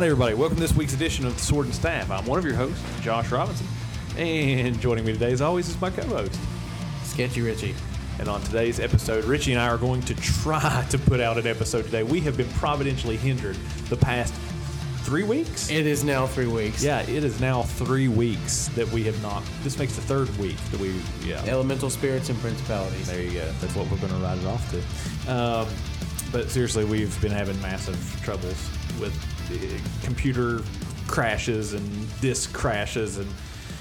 right, everybody. Welcome to this week's edition of the Sword and Staff. I'm one of your hosts, Josh Robinson, and joining me today, as always, is my co-host. Sketchy Ritchie. And on today's episode, Ritchie and I are going to try to put out an episode today. We have been providentially hindered the past three weeks. It is now three weeks. yeah, it is now three weeks that we have not. This makes the third week that we. Yeah. Elemental spirits and principalities. There you go. That's what we're going to write it off to. Um, but seriously, we've been having massive troubles with computer crashes and disk crashes and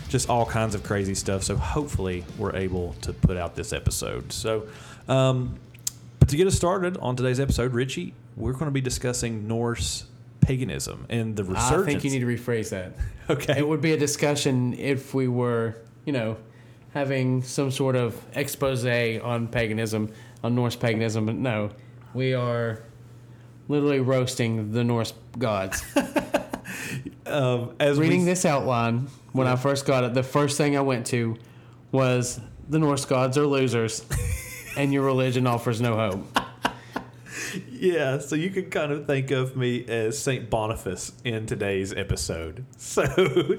just all kinds of crazy stuff. So hopefully, we're able to put out this episode. So, um, but to get us started on today's episode, Ritchie, we're going to be discussing Norse paganism and the resurgence. I think you need to rephrase that. Okay. It would be a discussion if we were, you know, having some sort of expose on paganism, on Norse paganism, but no, we are literally roasting the Norse gods. um, as Reading we, this outline, when I first got it, the first thing I went to was the Norse gods are losers, and your religion offers no hope. Yeah, so you can kind of think of me as Saint Boniface in today's episode. So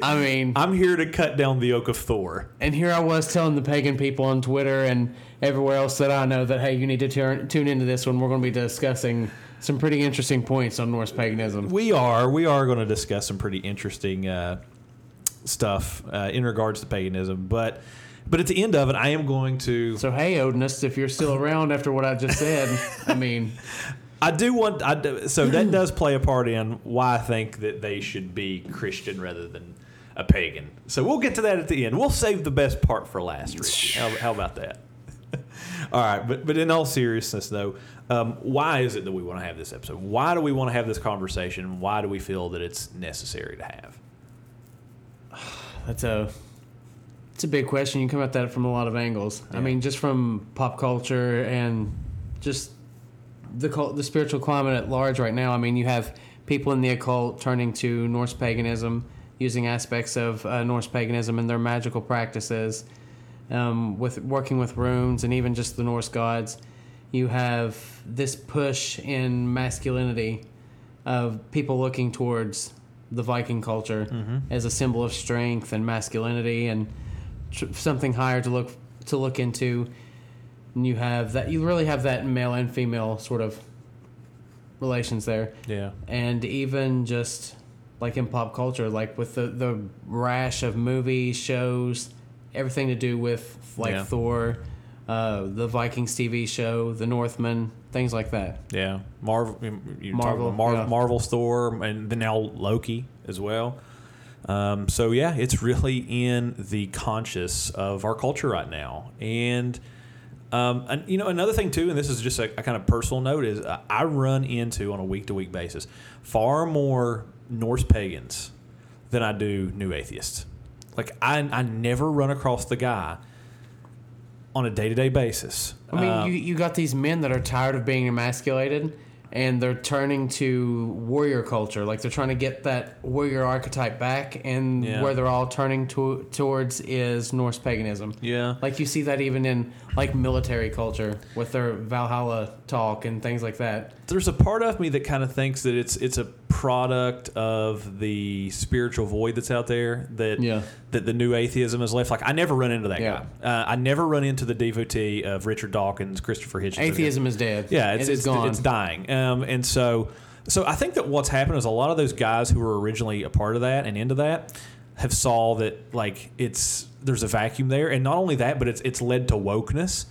I mean, I'm here to cut down the oak of Thor. And here I was telling the pagan people on Twitter and everywhere else that I know that hey, you need to turn, tune into this one. We're going to be discussing some pretty interesting points on Norse paganism. We are we are going to discuss some pretty interesting uh, stuff uh, in regards to paganism, but but at the end of it, I am going to. So hey, Odinist, if you're still around after what I just said, I mean, I do want. I do, so that does play a part in why I think that they should be Christian rather than a pagan. So we'll get to that at the end. We'll save the best part for last. Ritchie. How, how about that? All right, but but in all seriousness, though, um, why is it that we want to have this episode? Why do we want to have this conversation? Why do we feel that it's necessary to have? that's a it's a big question. You come at that from a lot of angles. I mean, just from pop culture and just the cult, the spiritual climate at large right now. I mean, you have people in the occult turning to Norse paganism, using aspects of uh, Norse paganism in their magical practices, um, with working with runes and even just the Norse gods. You have this push in masculinity of people looking towards the Viking culture as a symbol of strength and masculinity and tr- something higher to look to look into. And you have that. You really have that male and female sort of relations there, Yeah, and even just like in pop culture, like with the the rash of movies, shows, everything to do with like Yeah. Thor, uh, the Vikings TV show, The Northmen, things like that. yeah. Marvel, Marvel, Marvel, Mar- yeah. Marvel Thor, and then now Loki as well. Um, so yeah, it's really in the conscious of our culture right now, and um, and you know another thing too, and this is just a, a kind of personal note is uh, I run into on a week to week basis far more Norse pagans than I do new atheists. Like I, I never run across the guy on a day to day basis. I mean, Um, you, you got these men that are tired of being emasculated and they're turning to warrior culture. Like they're trying to get that warrior archetype back, and Yeah. where they're all turning to, towards is Norse paganism. yeah, Like you see that even in like military culture with their Valhalla talk and things like that. there's a part of me that kind of thinks that it's it's a product of the spiritual void that's out there that Yeah. that the new atheism has left. Like I never run into that Yeah. guy. Uh, I never run into the devotee of Richard Dawkins, Christopher Hitchens. Atheism is dead. Yeah, it's It it's, gone. it's dying. Um, and so so I think that what's happened is a lot of those guys who were originally a part of that and into that have saw that like it's there's a vacuum there, and not only that, but it's it's led to wokeness.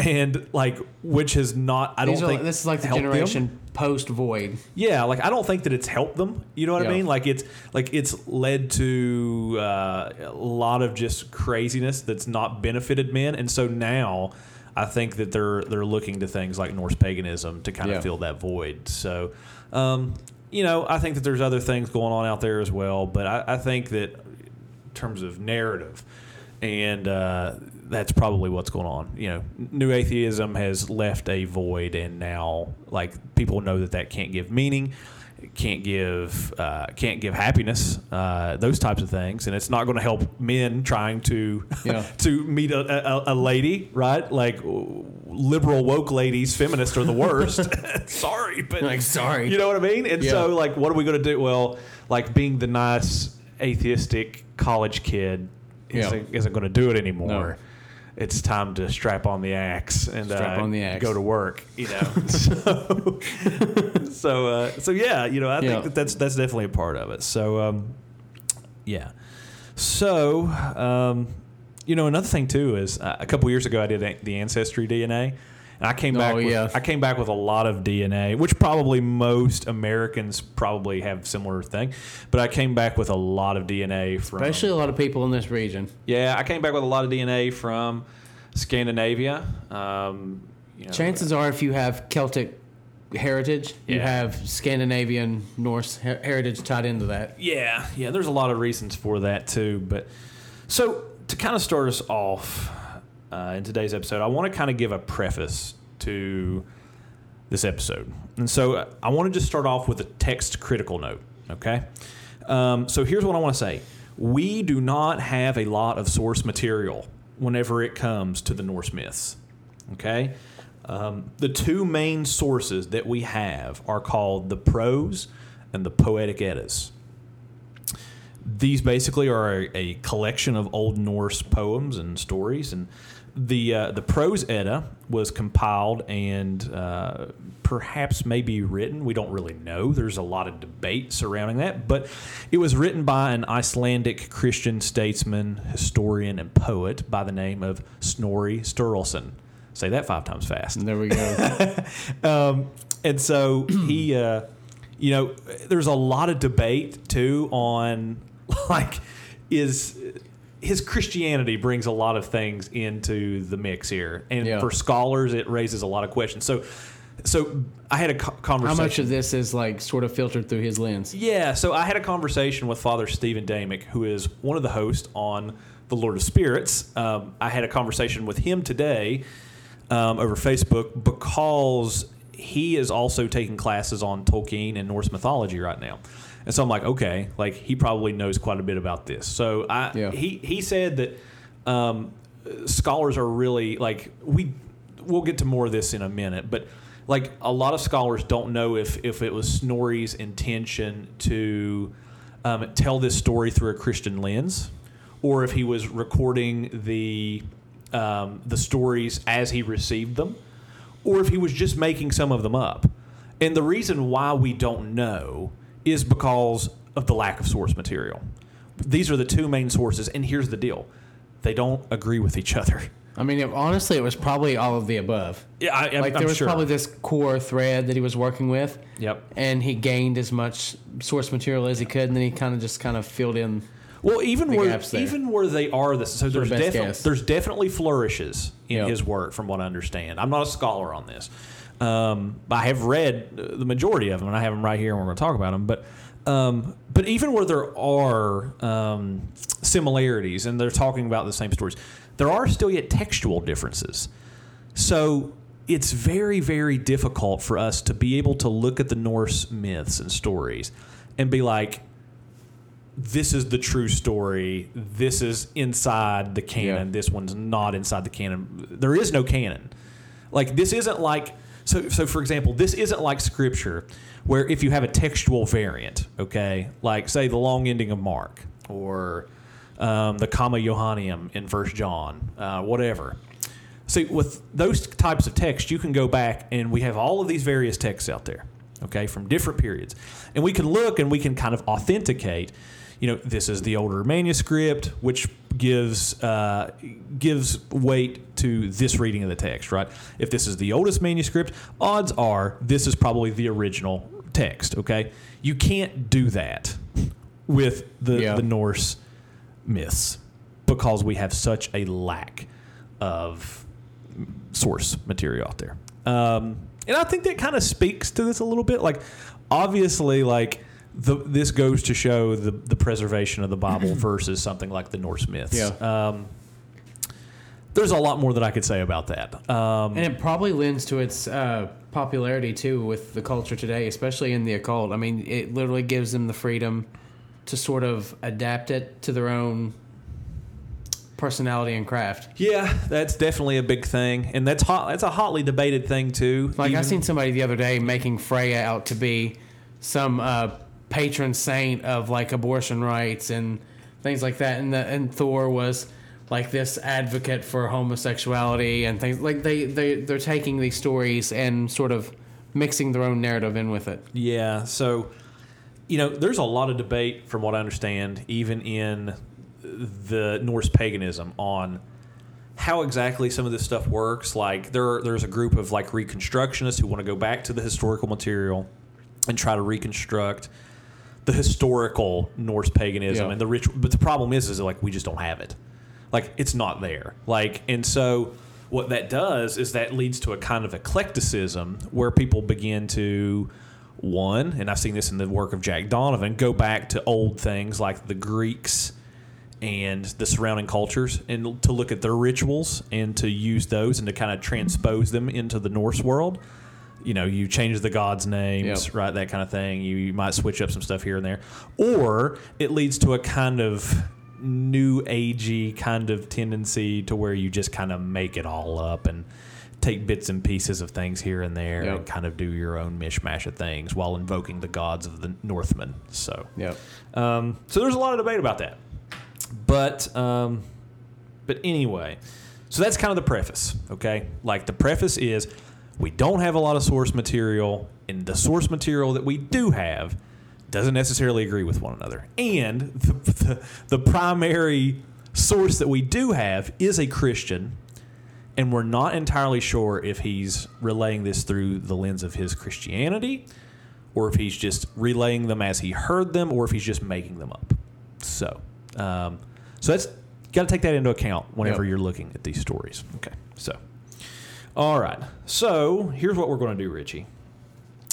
And like, which has not, I These don't are, think this is like the helped them. generation post void. Yeah, like I don't think that it's helped them. You know what I mean? Like it's like it's led to uh, a lot of just craziness that's not benefited men, and so now I think that they're they're looking to things like Norse paganism to kind Yeah. of fill that void. So, um, you know, I think that there's other things going on out there as well, but I, I think that in terms of narrative and uh, that's probably what's going on. You know, new atheism has left a void, and now like people know that that can't give meaning, can't give uh, can't give happiness, uh, those types of things, and it's not going to help men trying to Yeah. to meet a, a, a lady, right? Like liberal woke ladies, feminists are the worst. sorry, but Like, sorry. you know what I mean? And Yeah. so, like, what are we going to do? Well, like being the nice atheistic college kid isn't, isn't going to do it anymore. No. It's time to strap on the axe and Strap uh, on the axe. go to work. You know, so so, uh, so yeah, you know, I Yeah. think that that's that's definitely a part of it. So um, yeah, so um, you know, another thing too is uh, a couple years ago I did a- the ancestry DNA. And I came back. Oh, with, yeah. I came back with a lot of DNA, which probably most Americans probably have similar thing. But I came back with a lot of DNA from. Especially a lot of people in this region. yeah, I came back with a lot of DNA from Scandinavia. Um, you know, Chances are, if you have Celtic heritage, you have Scandinavian Norse her- heritage tied into that. Yeah, yeah. There's a lot of reasons for that too. But so to kind of start us off uh, in today's episode, I want to kind of give a preface to this episode, and so uh, I want to just start off with a text critical note. Okay. Um, so here's what I want to say: We do not have a lot of source material whenever it comes to the Norse myths. Okay. Um, the two main sources that we have are called the prose and the poetic eddas. These basically are a, a collection of Old Norse poems and stories, and the uh, the prose Edda was compiled and uh, perhaps maybe written. We don't really know. There's a lot of debate surrounding that, but it was written by an Icelandic Christian statesman, historian, and poet by the name of Snorri Sturluson. Say that five times fast. And there we go. Um, and so he, uh, you know, there's a lot of debate too on like is his Christianity brings a lot of things into the mix here, and Yeah. for scholars, it raises a lot of questions. So, so I had a co- How conversation. much of this is like sort of filtered through his lens? Yeah, so I had a conversation with Father Stephen Damick, who is one of the hosts on The Lord of Spirits. Um, I had a conversation with him today um, over Facebook because he is also taking classes on Tolkien and Norse mythology right now. And so I'm like, okay, like he probably knows quite a bit about this. So I, Yeah. he, he said that um, scholars are really like we we'll get to more of this in a minute but like a lot of scholars don't know if if it was snorri's intention to um, tell this story through a christian lens or if he was recording the um, the stories as he received them or if he was just making some of them up and the reason why we don't know is because of the lack of source material these are the two main sources and here's the deal they don't agree with each other I mean, it, honestly, it was probably all of the above. Yeah, I, I'm, Like I'm there was sure. probably this core thread that he was working with, Yep. and he gained as much source material as he could, and then he kind of just kind of filled in. Well, even the where even where they are this, so there's there's definitely flourishes in Yep. his work, from what I understand. I'm not a scholar on this. Um, I have read the majority of them, and I have them right here, and we're going to talk about them. But um, but even where there are um, similarities, and they're talking about the same stories, there are still yet textual differences. So it's very, very difficult for us to be able to look at the Norse myths and stories and be like, this is the true story. This is inside the canon. Yeah. This one's not inside the canon. There is no canon. Like this isn't like so. So for example, this isn't like scripture, where if you have a textual variant, okay, like say the long ending of Mark or um, the comma Johanneum in First John, uh, whatever. See, with those types of text, you can go back and we have all of these various texts out there, okay, from different periods. And we can look and we can kind of authenticate, you know, this is the older manuscript, which gives uh, gives weight to this reading of the text, right? If this is the oldest manuscript, odds are this is probably the original text, okay? You can't do that with the, Yeah. the Norse myths because we have such a lack of source material out there. Um, and I think that kind of speaks to this a little bit. Like, obviously, like the, this goes to show the, the preservation of the Bible versus something like the Norse myths. Yeah. Um, there's a lot more that I could say about that. Um, And it probably lends to its uh, popularity too with the culture today, especially in the occult. I mean, it literally gives them the freedom to sort of adapt it to their own personality and craft. yeah, that's definitely a big thing, and that's hot. That's a hotly debated thing too. Like I even- seen somebody the other day making Freya out to be some uh, patron saint of like abortion rights and things like that, and the, and Thor was like this advocate for homosexuality and things like they they they're taking these stories and sort of mixing their own narrative in with it. Yeah. So, you know, there's a lot of debate, from what I understand, even in the Norse paganism, on how exactly some of this stuff works. Like, there, there's a group of like reconstructionists who want to go back to the historical material and try to reconstruct the historical Norse paganism Yeah. and the ritual. But the problem is, is like we just don't have it. Like it's not there. Like and so what that does is that leads to a kind of eclecticism where people begin to one, and I've seen this in the work of Jack Donovan, go back to old things like the Greeks and the surrounding cultures and to look at their rituals and to use those and to kind of transpose them into the Norse world. You know, you change the gods' names, Yep. right? That kind of thing. You, you might switch up some stuff here and there. Or it leads to a kind of new agey kind of tendency to where you just kind of make it all up and take bits and pieces of things here and there Yep. and kind of do your own mishmash of things while invoking the gods of the Northmen. So, Yep. um, so there's a lot of debate about that. But um, but anyway, so that's kind of the preface, okay? Like the preface is we don't have a lot of source material, and the source material that we do have doesn't necessarily agree with one another. And the, the, the primary source that we do have is a Christian, and we're not entirely sure if he's relaying this through the lens of his Christianity or if he's just relaying them as he heard them, or if he's just making them up. So, um, so that's got to take that into account whenever Yep. you're looking at these stories. Okay, so, all right. So here's what we're going to do, Ritchie.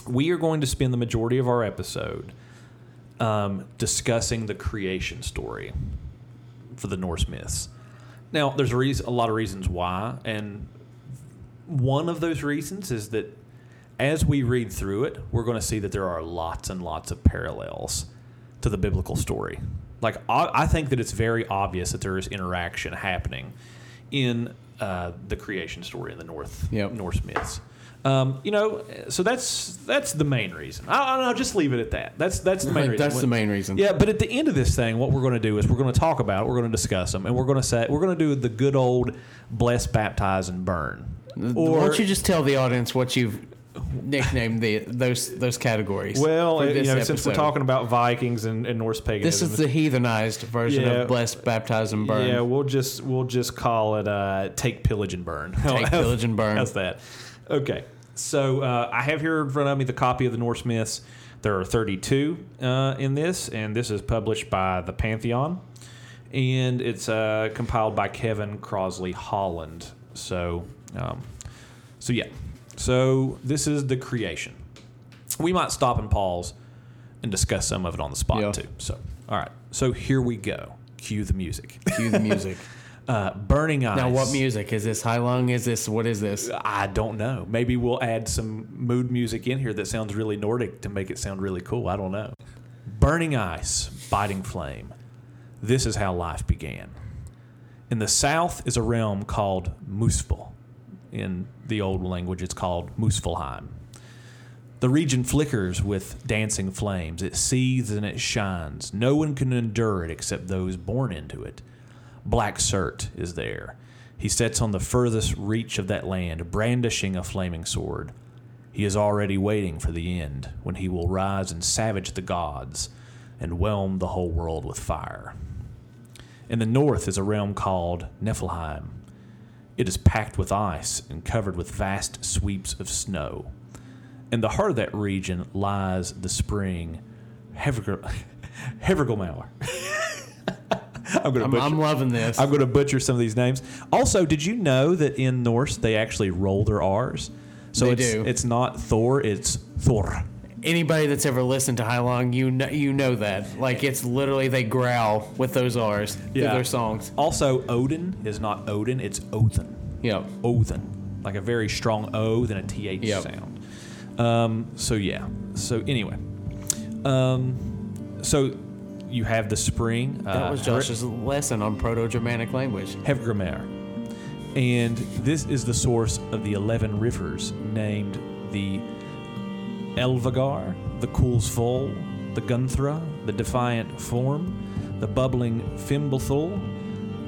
We are going to spend the majority of our episode um, discussing the creation story for the Norse myths. Now, there's a, reason, a lot of reasons why, and one of those reasons is that as we read through it, we're going to see that there are lots and lots of parallels to the biblical story. Like, I, I think that it's very obvious that there is interaction happening in uh, the creation story in the North Yep. Norse myths. Um, you know, so that's that's the main reason. I, I don't know. Just leave it at that. That's that's the main reason. That's the main reason. Yeah, but at the end of this thing, what we're going to do is we're going to talk about it, we're going to discuss them, and we're going to say we're going to do the good old bless, baptize, and burn. Or, Why don't you just tell the audience what you've nicknamed the those those categories? well, you know, since we're talking about Vikings and, and Norse paganism, This is the heathenized version Yeah. of blessed, baptize, and burn. yeah, we'll just we'll just call it uh, take pillage and burn. Take, pillage, and burn. How's that? Okay. So uh, I have here in front of me the copy of the Norse myths. There are 32 uh, in this, and this is published by the Pantheon, and it's uh, compiled by Kevin Crossley Holland. So, um, so yeah. So this is the creation. We might stop and pause and discuss some of it on the spot Yeah. too. So, all right. So here we go. Cue the music. Cue the music. Uh, burning eyes. now, what music is this? Heilung? Is this? What is this? I don't know. Maybe we'll add some mood music in here that sounds really Nordic to make it sound really cool. I don't know. Burning ice, biting flame. This is how life began. In the south is a realm called Muspel. In the old language, it's called Muspelheim. The region flickers with dancing flames. It seethes and it shines. No one can endure it except those born into it. Black Surt is there. He sits on the furthest reach of that land, brandishing a flaming sword. He is already waiting for the end, when he will rise and savage the gods and whelm the whole world with fire. In the north is a realm called Niflheim. It is packed with ice and covered with vast sweeps of snow. In the heart of that region lies the spring Hevergel- Hevergelmauer. I'm to I'm, butcher. I'm loving this. I'm going to butcher some of these names. Also, did you know that in Norse they actually roll their R's? So They it's do. it's not Thor, it's Thor. Anybody that's ever listened to Heilung, you know, you know that. Like it's literally they growl with those R's through their songs. Also, Odin is not Odin, it's Othin. Yep. Othin. Like a very strong O, then a TH Yep. sound. Um, so, yeah. So, anyway. Um, so, you have the spring. That uh, was Josh's lesson on Proto-Germanic language. Hevgrimer. And this is the source of the 11 rivers named the Elvagar, the Coolsvol, the Gunthra, the Defiant Form, the Bubbling Fimbulthul,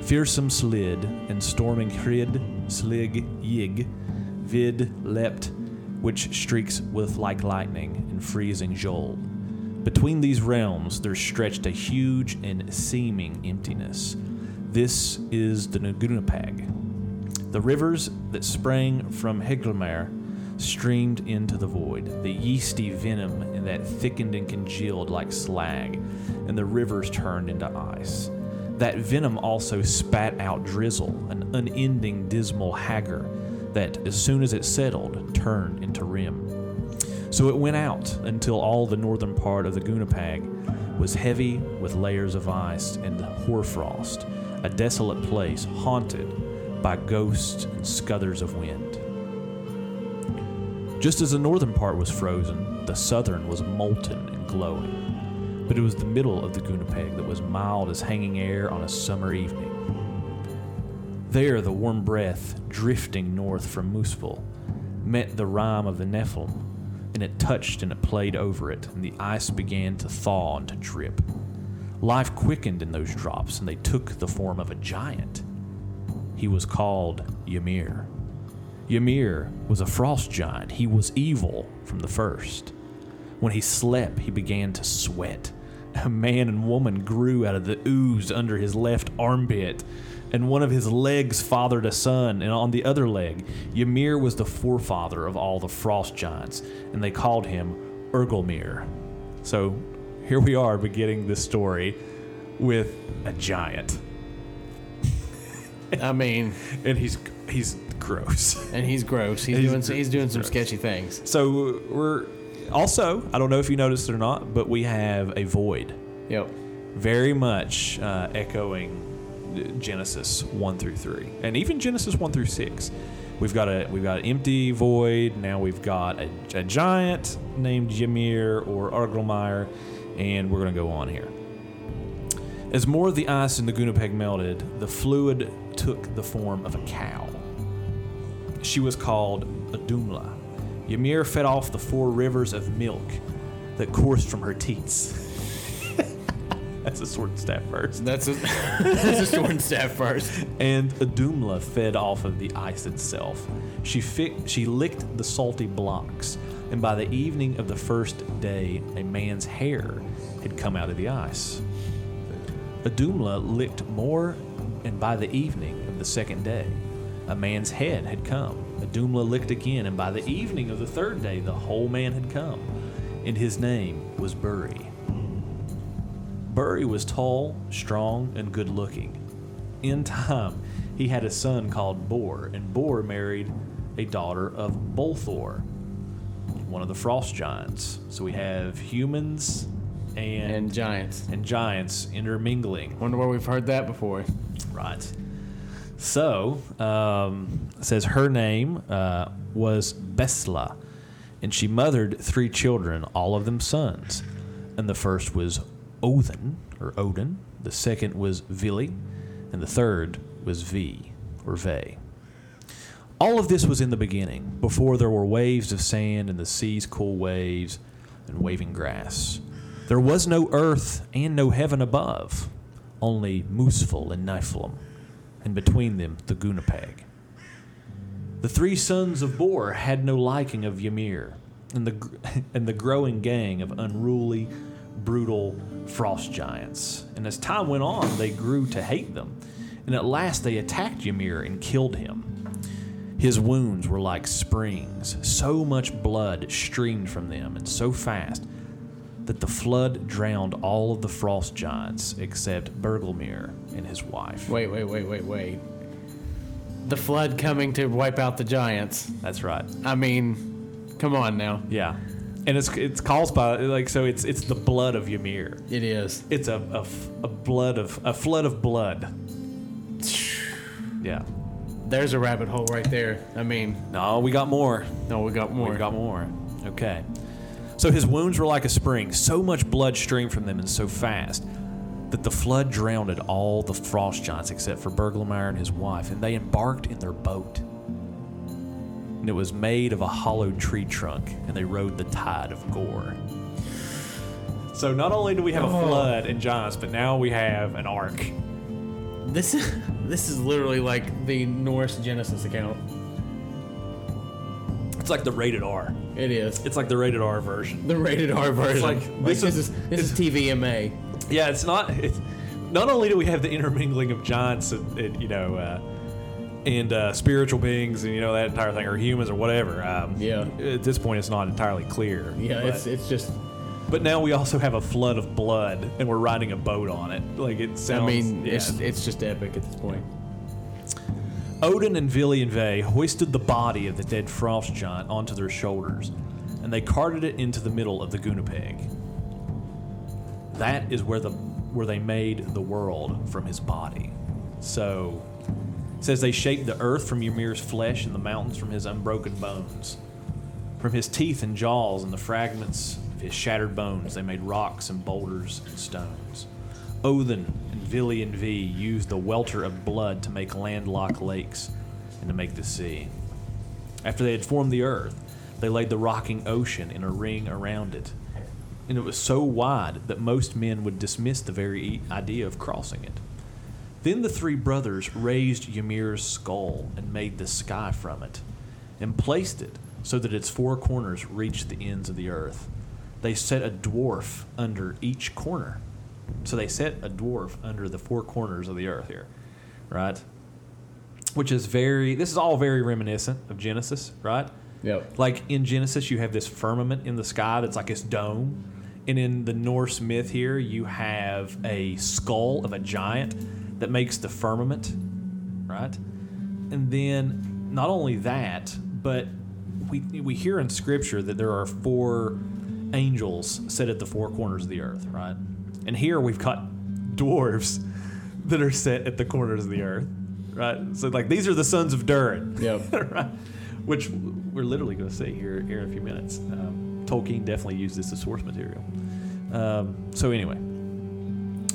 Fearsome Slid, and Storming Hrid, Slig Yig, Vid Lept, which streaks with like lightning and freezing Jol. Between these realms there stretched a huge and seeming emptiness. This is the Nagunapag. The rivers that sprang from Heggelmar streamed into the void, the yeasty venom in that thickened and congealed like slag, and the rivers turned into ice. That venom also spat out drizzle, an unending dismal haggard that, as soon as it settled, turned into rime. So it went out until all the northern part of the Gunapag was heavy with layers of ice and hoarfrost, a desolate place haunted by ghosts and scudders of wind. Just as the northern part was frozen, the southern was molten and glowing. But it was the middle of the Gunapeg that was mild as hanging air on a summer evening. There, the warm breath, drifting north from Muspel, met the rime of the Nephilim, and it touched and it played over it, and the ice began to thaw and to drip. Life quickened in those drops, and they took the form of a giant. He was called Ymir. Ymir was a frost giant. He was evil from the first. When he slept, he began to sweat. A man and woman grew out of the ooze under his left armpit, and one of his legs fathered a son, and on the other leg, Ymir was the forefather of all the frost giants, and they called him Ergelmir. So here we are beginning this story with a giant, I mean, and he's he's gross. and he's gross. He's, He's doing gr- he's doing some gross. sketchy things. So we're also, I don't know if you noticed it or not, but we have a void, Yep. very much uh, echoing Genesis one through three, and even Genesis one through six. We've got a we've got an empty void. Now we've got a, a giant named Ymir or Argelmeyer, and we're gonna go on here. As more of the ice in the Gunapeg melted, the fluid took the form of a cow. She was called Adumla. Ymir fed off the four rivers of milk that coursed from her teats. That's a sword and staff verse. That's a that's a sword and staff first. And Adumla fed off of the ice itself. She, fi- she licked the salty blocks, and by the evening of the first day, a man's hair had come out of the ice. Adumla licked more, and by the evening of the second day, a man's head had come. Adumla licked again, and by the evening of the third day, the whole man had come, and his name was Buri. Buri was tall, strong, and good looking. In time, he had a son called Bor, and Bor married a daughter of Bolthor, one of the frost giants. So we have humans and And giants. and giants intermingling. Wonder where we've heard that before. Right. So, um, says her name uh, was Besla, and she mothered three children, all of them sons. And the first was Odin, or Odin. The second was Vili, and the third was V, or Ve. All of this was in the beginning, before there were waves of sand and the sea's cool waves and waving grass. There was no earth and no heaven above, only Muspel and Niflheim, and between them the Gunapag. The three sons of Bor had no liking of Ymir, and the, and the growing gang of unruly, brutal frost giants. And as time went on, they grew to hate them, and at last they attacked Ymir and killed him. His wounds were like springs. So much blood streamed from them, and so fast that the flood drowned all of the frost giants except Bergelmir and his wife. Wait, wait, wait, wait, wait. The flood coming to wipe out the giants. That's right. I mean, come on now. Yeah. and it's it's caused by like so it's it's the blood of Ymir. It is. It's a, a, f- a blood of a flood of blood. Yeah. There's a rabbit hole right there. I mean, No, we got more. no, we got more. We got more. Okay. So his wounds were like a spring. So much blood streamed from them and so fast that the flood drowned all the frost giants except for Bergelmeyer and his wife, and they embarked in their boat. And it was made of a hollowed tree trunk, and they rode the tide of Gore. So not only do we have a Oh. flood and giants, but now we have an ark. This is this is literally like the Norse Genesis account. It's like the rated R. It is. It's like the rated R version. The rated R version. like, this this, is- is this is TVMA. Yeah, it's not. It's, not only do we have the intermingling of giants and, and you know, uh, and uh, spiritual beings and you know that entire thing, or humans or whatever. Um, Yeah. At this point, it's not entirely clear. Yeah, but, it's it's just. But now we also have a flood of blood, and we're riding a boat on it. Like it sounds. I mean, yeah. it's it's just epic at this point. Odin and Vili and Ve hoisted the body of the dead frost giant onto their shoulders, and they carted it into the middle of the Gunapeg. That is where the where they made the world from his body. So it says they shaped the earth from Ymir's flesh and the mountains from his unbroken bones. From his teeth and jaws and the fragments of his shattered bones, they made rocks and boulders and stones. Odin and Vili and Ve used the welter of blood to make landlocked lakes and to make the sea. After they had formed the earth, they laid the rocking ocean in a ring around it. And it was so wide that most men would dismiss the very idea of crossing it. Then the three brothers raised Ymir's skull and made the sky from it, and placed it so that its four corners reached the ends of the earth. They set a dwarf under each corner. So they set a dwarf under the four corners of the earth here, right? Which is very, this is all very reminiscent of Genesis, right? Yep. Like in Genesis, you have this firmament in the sky that's like this dome. And in the Norse myth here, you have a skull of a giant that makes the firmament, right? And then not only that, but we, we hear in Scripture that there are four angels set at the four corners of the earth, right? And here we've got dwarves that are set at the corners of the earth, right? So, like, these are the sons of Durin Yep. right? Which we're literally going to see here, here in a few minutes. Um, Tolkien definitely used this as source material. Um, so anyway,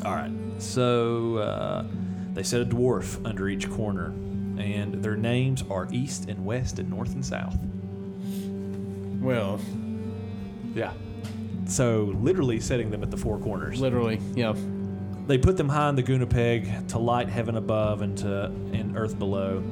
all right. So uh, they set a dwarf under each corner, and their names are East and West and North and South. Well, Yeah. So literally setting them at the four corners. literally, yeah. They put them high in the Gunapeg to light heaven above and to and earth below.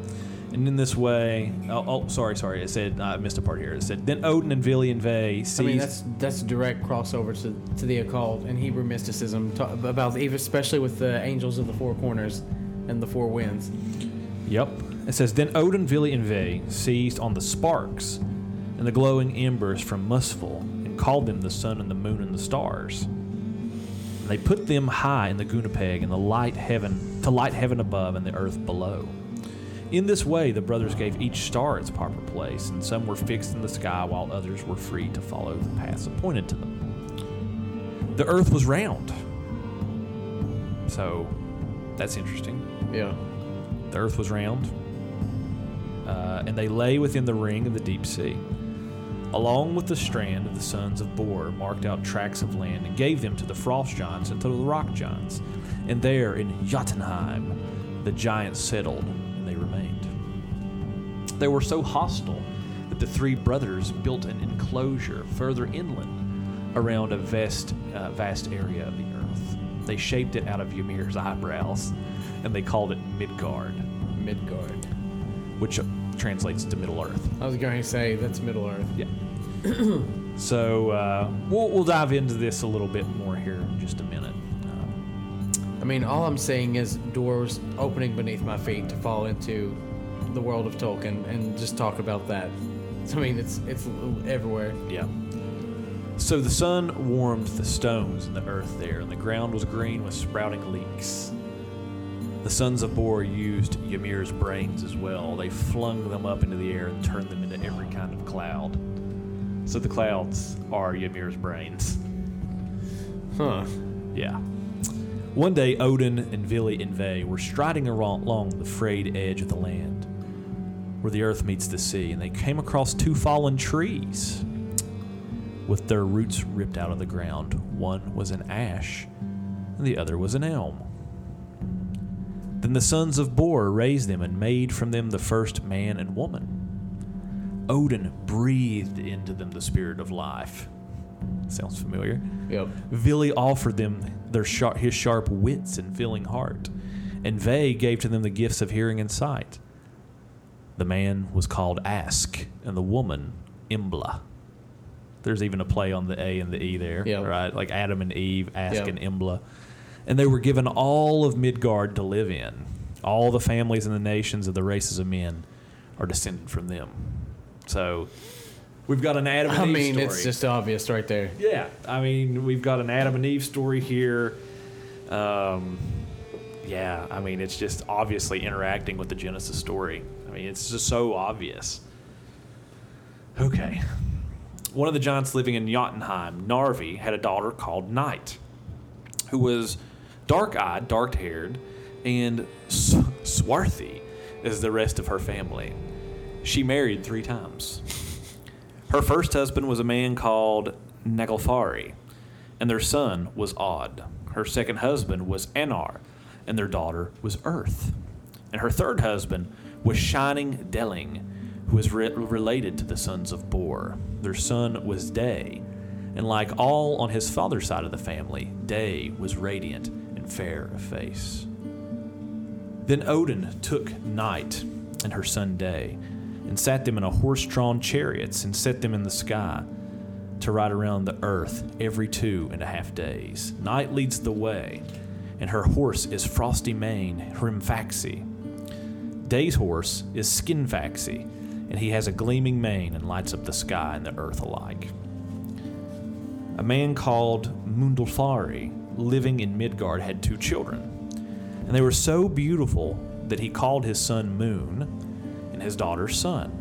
And in this way, oh, oh sorry, sorry, it said I missed a part here. It said then Odin and Vili and Ve seized. I mean, that's that's a direct crossover to, to the occult and Hebrew mysticism ta- about especially with the angels of the four corners and the four winds. Yep. It says then Odin, Vili, and Ve seized on the sparks and the glowing embers from Muspel and called them the sun and the moon and the stars. And they put them high in the Gunapeg and the light heaven to light heaven above and the earth below. In this way, the brothers gave each star its proper place, and some were fixed in the sky, while others were free to follow the paths appointed to them. The earth was round. So, that's interesting. Yeah. The earth was round, uh, and they lay within the ring of the deep sea. Along with the strand of the sons of Bor marked out tracts of land and gave them to the frost giants and to the rock giants. And there in Jotunheim the giants settled, and they remained. They were so hostile that the three brothers built an enclosure further inland around a vast, uh, vast area of the earth. They shaped it out of Ymir's eyebrows, and they called it Midgard, Midgard. which translates to Middle Earth. I was going to say that's Middle Earth. Yeah. so uh, we'll, we'll dive into this a little bit more here in just a minute. I mean, all I'm saying is doors opening beneath my feet to fall into the world of Tolkien and just talk about that. I mean, it's it's everywhere. yeah. So the sun warmed the stones and the earth there, and the ground was green with sprouting leeks. The sons of Bor used Ymir's brains as well. They flung them up into the air and turned them into every kind of cloud. So the clouds are Ymir's brains. Huh. Yeah. One day, Odin and Vili and Ve were striding along along the frayed edge of the land, where the earth meets the sea, and they came across two fallen trees with their roots ripped out of the ground. One was an ash, and the other was an elm. Then the sons of Bor raised them and made from them the first man and woman. Odin breathed into them the spirit of life. Sounds familiar. Yep. Vili offered them their sharp, his sharp wits and feeling heart, and Ve gave to them the gifts of hearing and sight. The man was called Ask, and the woman Imbla. There's even a play on the A and the E there, Yep. right? Like Adam and Eve, Ask Yep. and Imbla. And they were given all of Midgard to live in. All the families and the nations of the races of men are descended from them. So we've got an Adam and I Eve mean, story. it's just obvious right there. Yeah, I mean, we've got an Adam and Eve story here. Um, yeah, I mean, it's just obviously interacting with the Genesis story. I mean, it's just so obvious. Okay. One of the giants living in Jotunheim, Narvi, had a daughter called Night, who was dark eyed, dark haired, and swarthy as the rest of her family. She married three times. Her first husband was a man called Naglfari, and their son was Odd. Her second husband was Anar, and their daughter was Earth. And her third husband was Shining Delling, who was re- related to the sons of Bor. Their son was Day, and like all on his father's side of the family, Day was radiant and fair of face. Then Odin took Night and her son Day, and sat them in a horse drawn chariots, and set them in the sky to ride around the earth every two and a half days. Night leads the way, and her horse is Frosty Mane Hrimfaxi. Day's horse is Skinfaxi, and he has a gleaming mane and lights up the sky and the earth alike. A man called Mundilfari, living in Midgard, had two children, and they were so beautiful that he called his son Moon and his daughter Sun.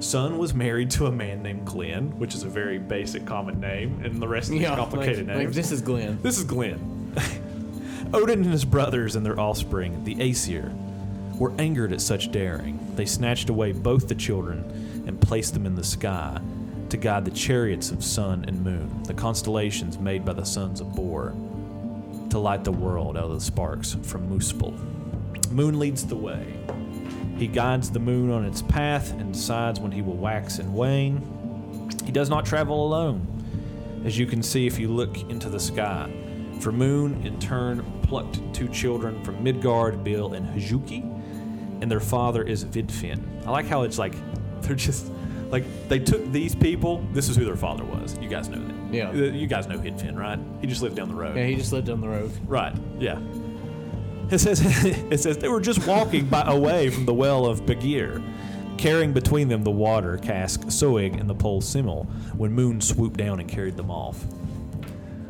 Sun was married to a man named Glenn, which is a very basic common name, and the rest of these Yeah, complicated like, names. like this is Glenn. This is Glenn. Odin and his brothers and their offspring, the Aesir, were angered at such daring. They snatched away both the children and placed them in the sky to guide the chariots of sun and moon, the constellations made by the sons of Bor, to light the world out of the sparks from Muspel. Moon leads the way. He guides the moon on its path and decides when he will wax and wane. He does not travel alone as you can see if you look into the sky. For Moon, in turn, plucked two children from Midgard, Bil and Hjuki, and their father is Vidfin. I like how it's like they're just like they took these people. This is who their father was. You guys know that. Yeah. You guys know Vidfin, right? He just lived down the road. Yeah, he just lived down the road. Right. Yeah. It says it says they were just walking by away from the well of Bagir, carrying between them the water cask Soig and the pole Simmel, when Moon swooped down and carried them off.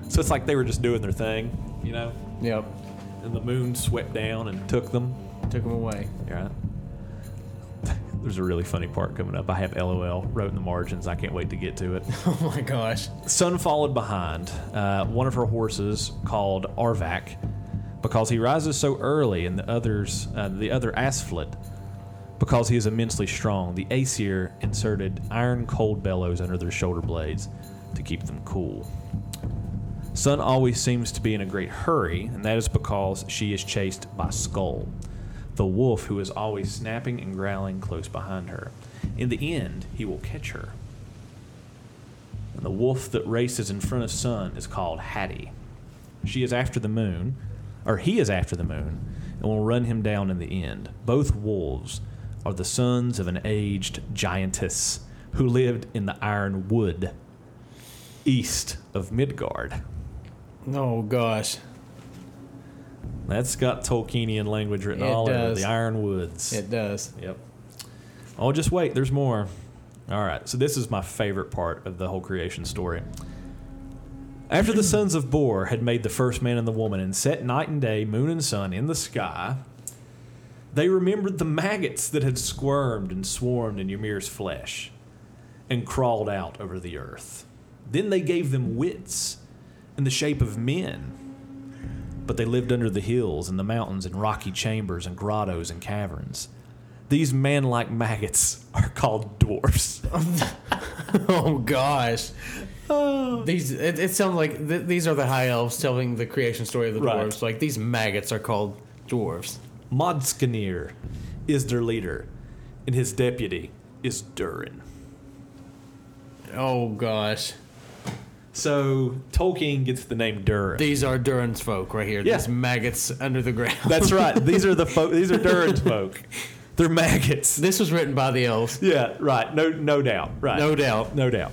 So it's like they were just doing their thing, you know, Yep. and the moon swept down and took them. Took him away. Yeah. There's a really funny part coming up. I have LOL wrote in the margins. I can't wait to get to it. Oh my gosh. Sun followed behind uh, one of her horses called Arvak because he rises so early, and the others, uh, the other Asflit, because he is immensely strong. The Aesir inserted iron cold bellows under their shoulder blades to keep them cool. Sun always seems to be in a great hurry, and that is because she is chased by Skoll, the wolf who is always snapping and growling close behind her. In the end, he will catch her. And the wolf that races in front of Sun is called Hati. She is after the moon, or he is after the moon, and will run him down in the end. Both wolves are the sons of an aged giantess who lived in the Iron Wood, east of Midgard. Oh gosh. That's got Tolkienian language written It all over does. the Iron Woods. It does. Yep. Oh, just wait. There's more. All right. So this is my favorite part of the whole creation story. After the sons of Bor had made the first man and the woman and set night and day, moon and sun in the sky, they remembered the maggots that had squirmed and swarmed in Ymir's flesh. and crawled out over the earth. Then they gave them wits in the shape of men. But they lived under the hills and the mountains in rocky chambers and grottos and caverns. These man like maggots are called dwarfs. oh gosh. These it, it sounds like th- these are the high elves telling the creation story of the Right. dwarves. Like these maggots are called dwarves. Modsognir is their leader, and his deputy is Durin. Oh gosh. So Tolkien gets the name Durin. These are Durin's folk right here. Yeah. These maggots under the ground. That's right. These are the folk. These are Durin's folk. They're maggots. this was written by the elves. Yeah, right. No, no doubt. Right. No doubt. No doubt.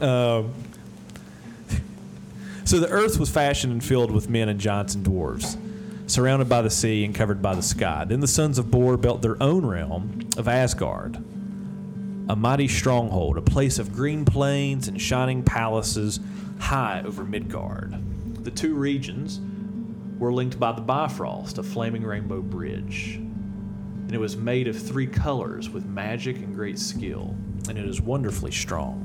Um, so the earth was fashioned and filled with men and giants and dwarves, surrounded by the sea and covered by the sky. Then the sons of Bor built their own realm of Asgard, a mighty stronghold, a place of green plains and shining palaces high over Midgard. The two regions were linked by the Bifrost, a flaming rainbow bridge. And it was made of three colors with magic and great skill, and it is wonderfully strong.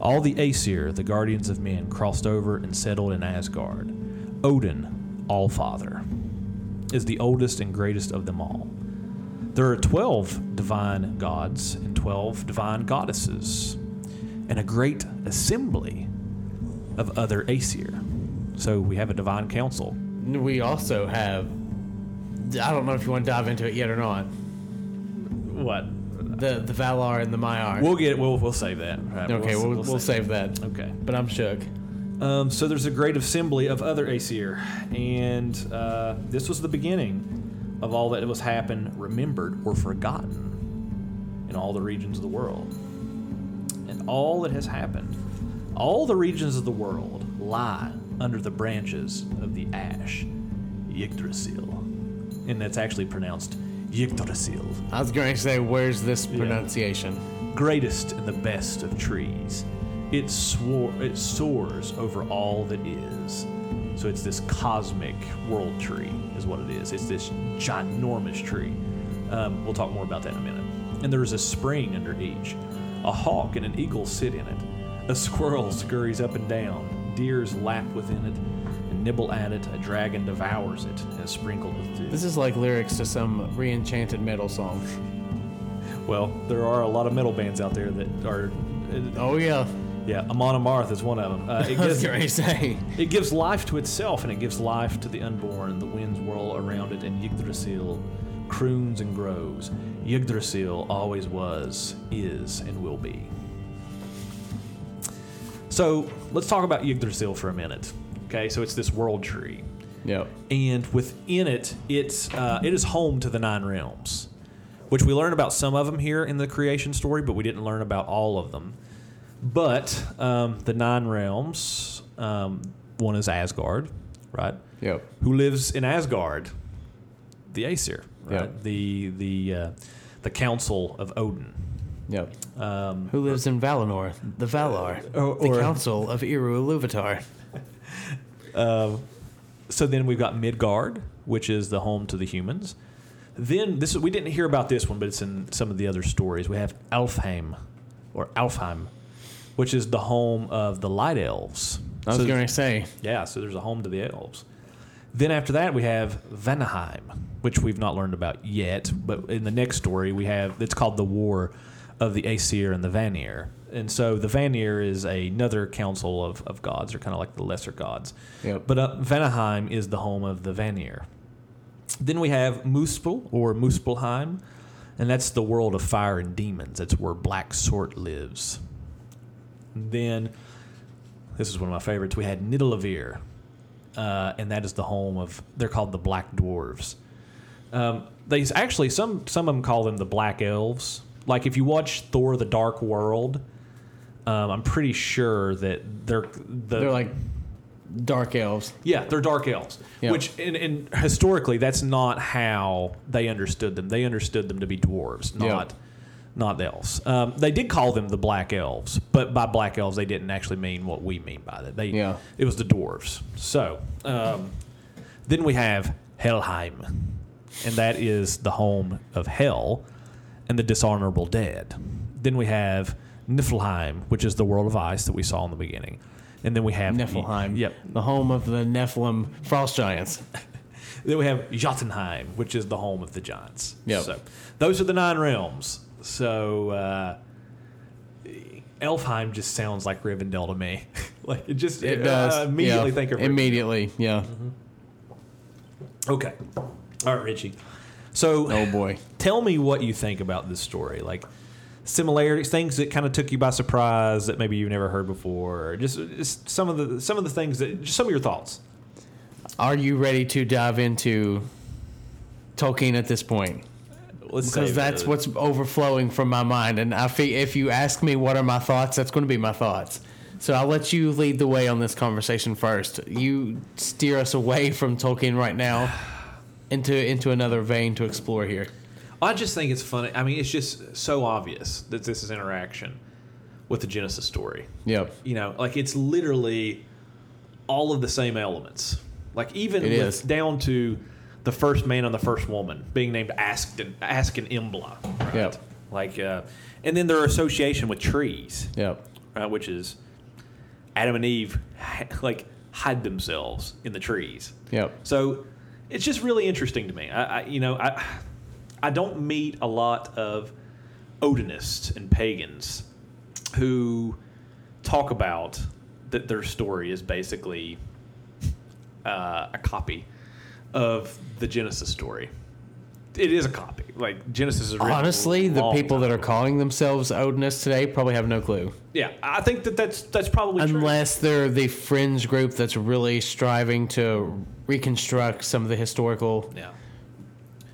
All the Aesir, the guardians of men, crossed over and settled in Asgard. Odin, Allfather, is the oldest and greatest of them all. There are 12 divine gods and 12 divine goddesses, and a great assembly of other Aesir. So we have a divine council. We also have. I don't know if you want to dive into it yet or not. What? The the Valar and the Maiar. We'll get. We'll we'll save that. Right, okay, we'll, we'll, save that. Okay. But I'm shook. Um, so there's a great assembly of other Aesir, and uh, this was the beginning of all that was happened, remembered or forgotten in all the regions of the world, and all that has happened. All the regions of the world lie under the branches of the ash, Yggdrasil, and that's actually pronounced Yggdrasil. I was going to say, where's this pronunciation? greatest and the best of trees. It swore it soars over all that is. So it's this cosmic world tree, is what it is. It's this ginormous tree. Um, we'll talk more about that in a minute. And there's a spring under each. A hawk and an eagle sit in it. A squirrel scurries up and down. Deers lap within it and nibble at it. A dragon devours it and is sprinkled with dew. This is like lyrics to some re-enchanted metal song. Well, there are a lot of metal bands out there that are. Oh yeah. Yeah, Amon Amarth is one of them. Uh, it, I was gives, going to say. it gives life to itself and it gives life to the unborn. The winds whirl around it, and Yggdrasil croons and grows. Yggdrasil always was, is, and will be. So let's talk about Yggdrasil for a minute. Okay, so it's this world tree Yep. and within it, it's uh, it is home to the nine realms, which we learn about some of them here in the creation story, but we didn't learn about all of them. But um, the nine realms, um, one is Asgard, right? Yep. Who lives in Asgard? The Aesir, right? Yep. The the uh, the council of Odin. Yep. Um, Who lives in Valinor? The Valar. Or- the Council of Eru Iluvatar. so then we've got Midgard, which is the home to the humans. Then this we didn't hear about this one, but it's in some of the other stories. We have Alfheim, or Alfheim, which is the home of the light elves. I was So- going to say. yeah, so there's a home to the elves. Then after that, we have Vanaheim, which we've not learned about yet. But in the next story, we have it's called the War of the Aesir and the Vanir. And so the Vanir is another council of, of gods, or kind of like the lesser gods. Yep. But uh, Vanaheim is the home of the Vanir. Then we have Muspel or Muspelheim, and that's the world of fire and demons. That's where Black Surt lives. Then, this is one of my favorites. We had Nidavellir, uh, and that is the home of. They're called the Black Dwarves. Um, they actually some some of them call them the Black Elves. Like if you watch Thor: The Dark World, um, I'm pretty sure that they're the, They're like dark elves. yeah, they're dark elves. Yeah. Which, and, and historically, that's not how they understood them. They understood them to be dwarves, Yeah. Not elves. Um, they did call them the black elves, but by black elves, they didn't actually mean what we mean by that. They, Yeah. it was the dwarves. So, um, then we have Helheim, and that is the home of hell and the dishonorable dead. then we have Niflheim, which is the world of ice that we saw in the beginning, and then we have Niflheim. Yep. The home of the Nephilim frost giants. Then we have Jotunheim, which is the home of the giants. Yep. So those are the nine realms. So uh, Elfheim just sounds like Rivendell to me. like it just It uh, does. immediately yeah. think of Rivendell. Immediately, yeah. Okay. All right, Ritchie. So Oh boy. tell me what you think about this story. Like similarities, things that kind of took you by surprise that maybe you've never heard before. Just, just some of the some of the things that just some of your thoughts. Are you ready to dive into Tolkien at this point? Let's Because that's it. what's overflowing from my mind. And I fe- if you ask me what are my thoughts, that's going to be my thoughts. So I'll let you lead the way on this conversation first. You steer us away from Tolkien right now into into another vein to explore here. I just think it's funny. I mean, it's just so obvious that this is interaction with the Genesis story. Yep. You know, like it's literally all of the same elements. Like even It with, down to the first man and the first woman being named Askin Ask and Embla. Right? Yep. Like, uh, and then their association with trees, Yep. right, which is Adam and Eve, like hide themselves in the trees. Yep. So it's just really interesting to me. I, I you know, I I don't meet a lot of Odinists and pagans who talk about that their story is basically uh, a copy of the Genesis story. It is a copy. Like Genesis is Honestly, the people that are ago. calling themselves Odinists today probably have no clue. yeah, I think that that's that's probably true. Unless they're the fringe group that's really striving to reconstruct some of the historical Yeah.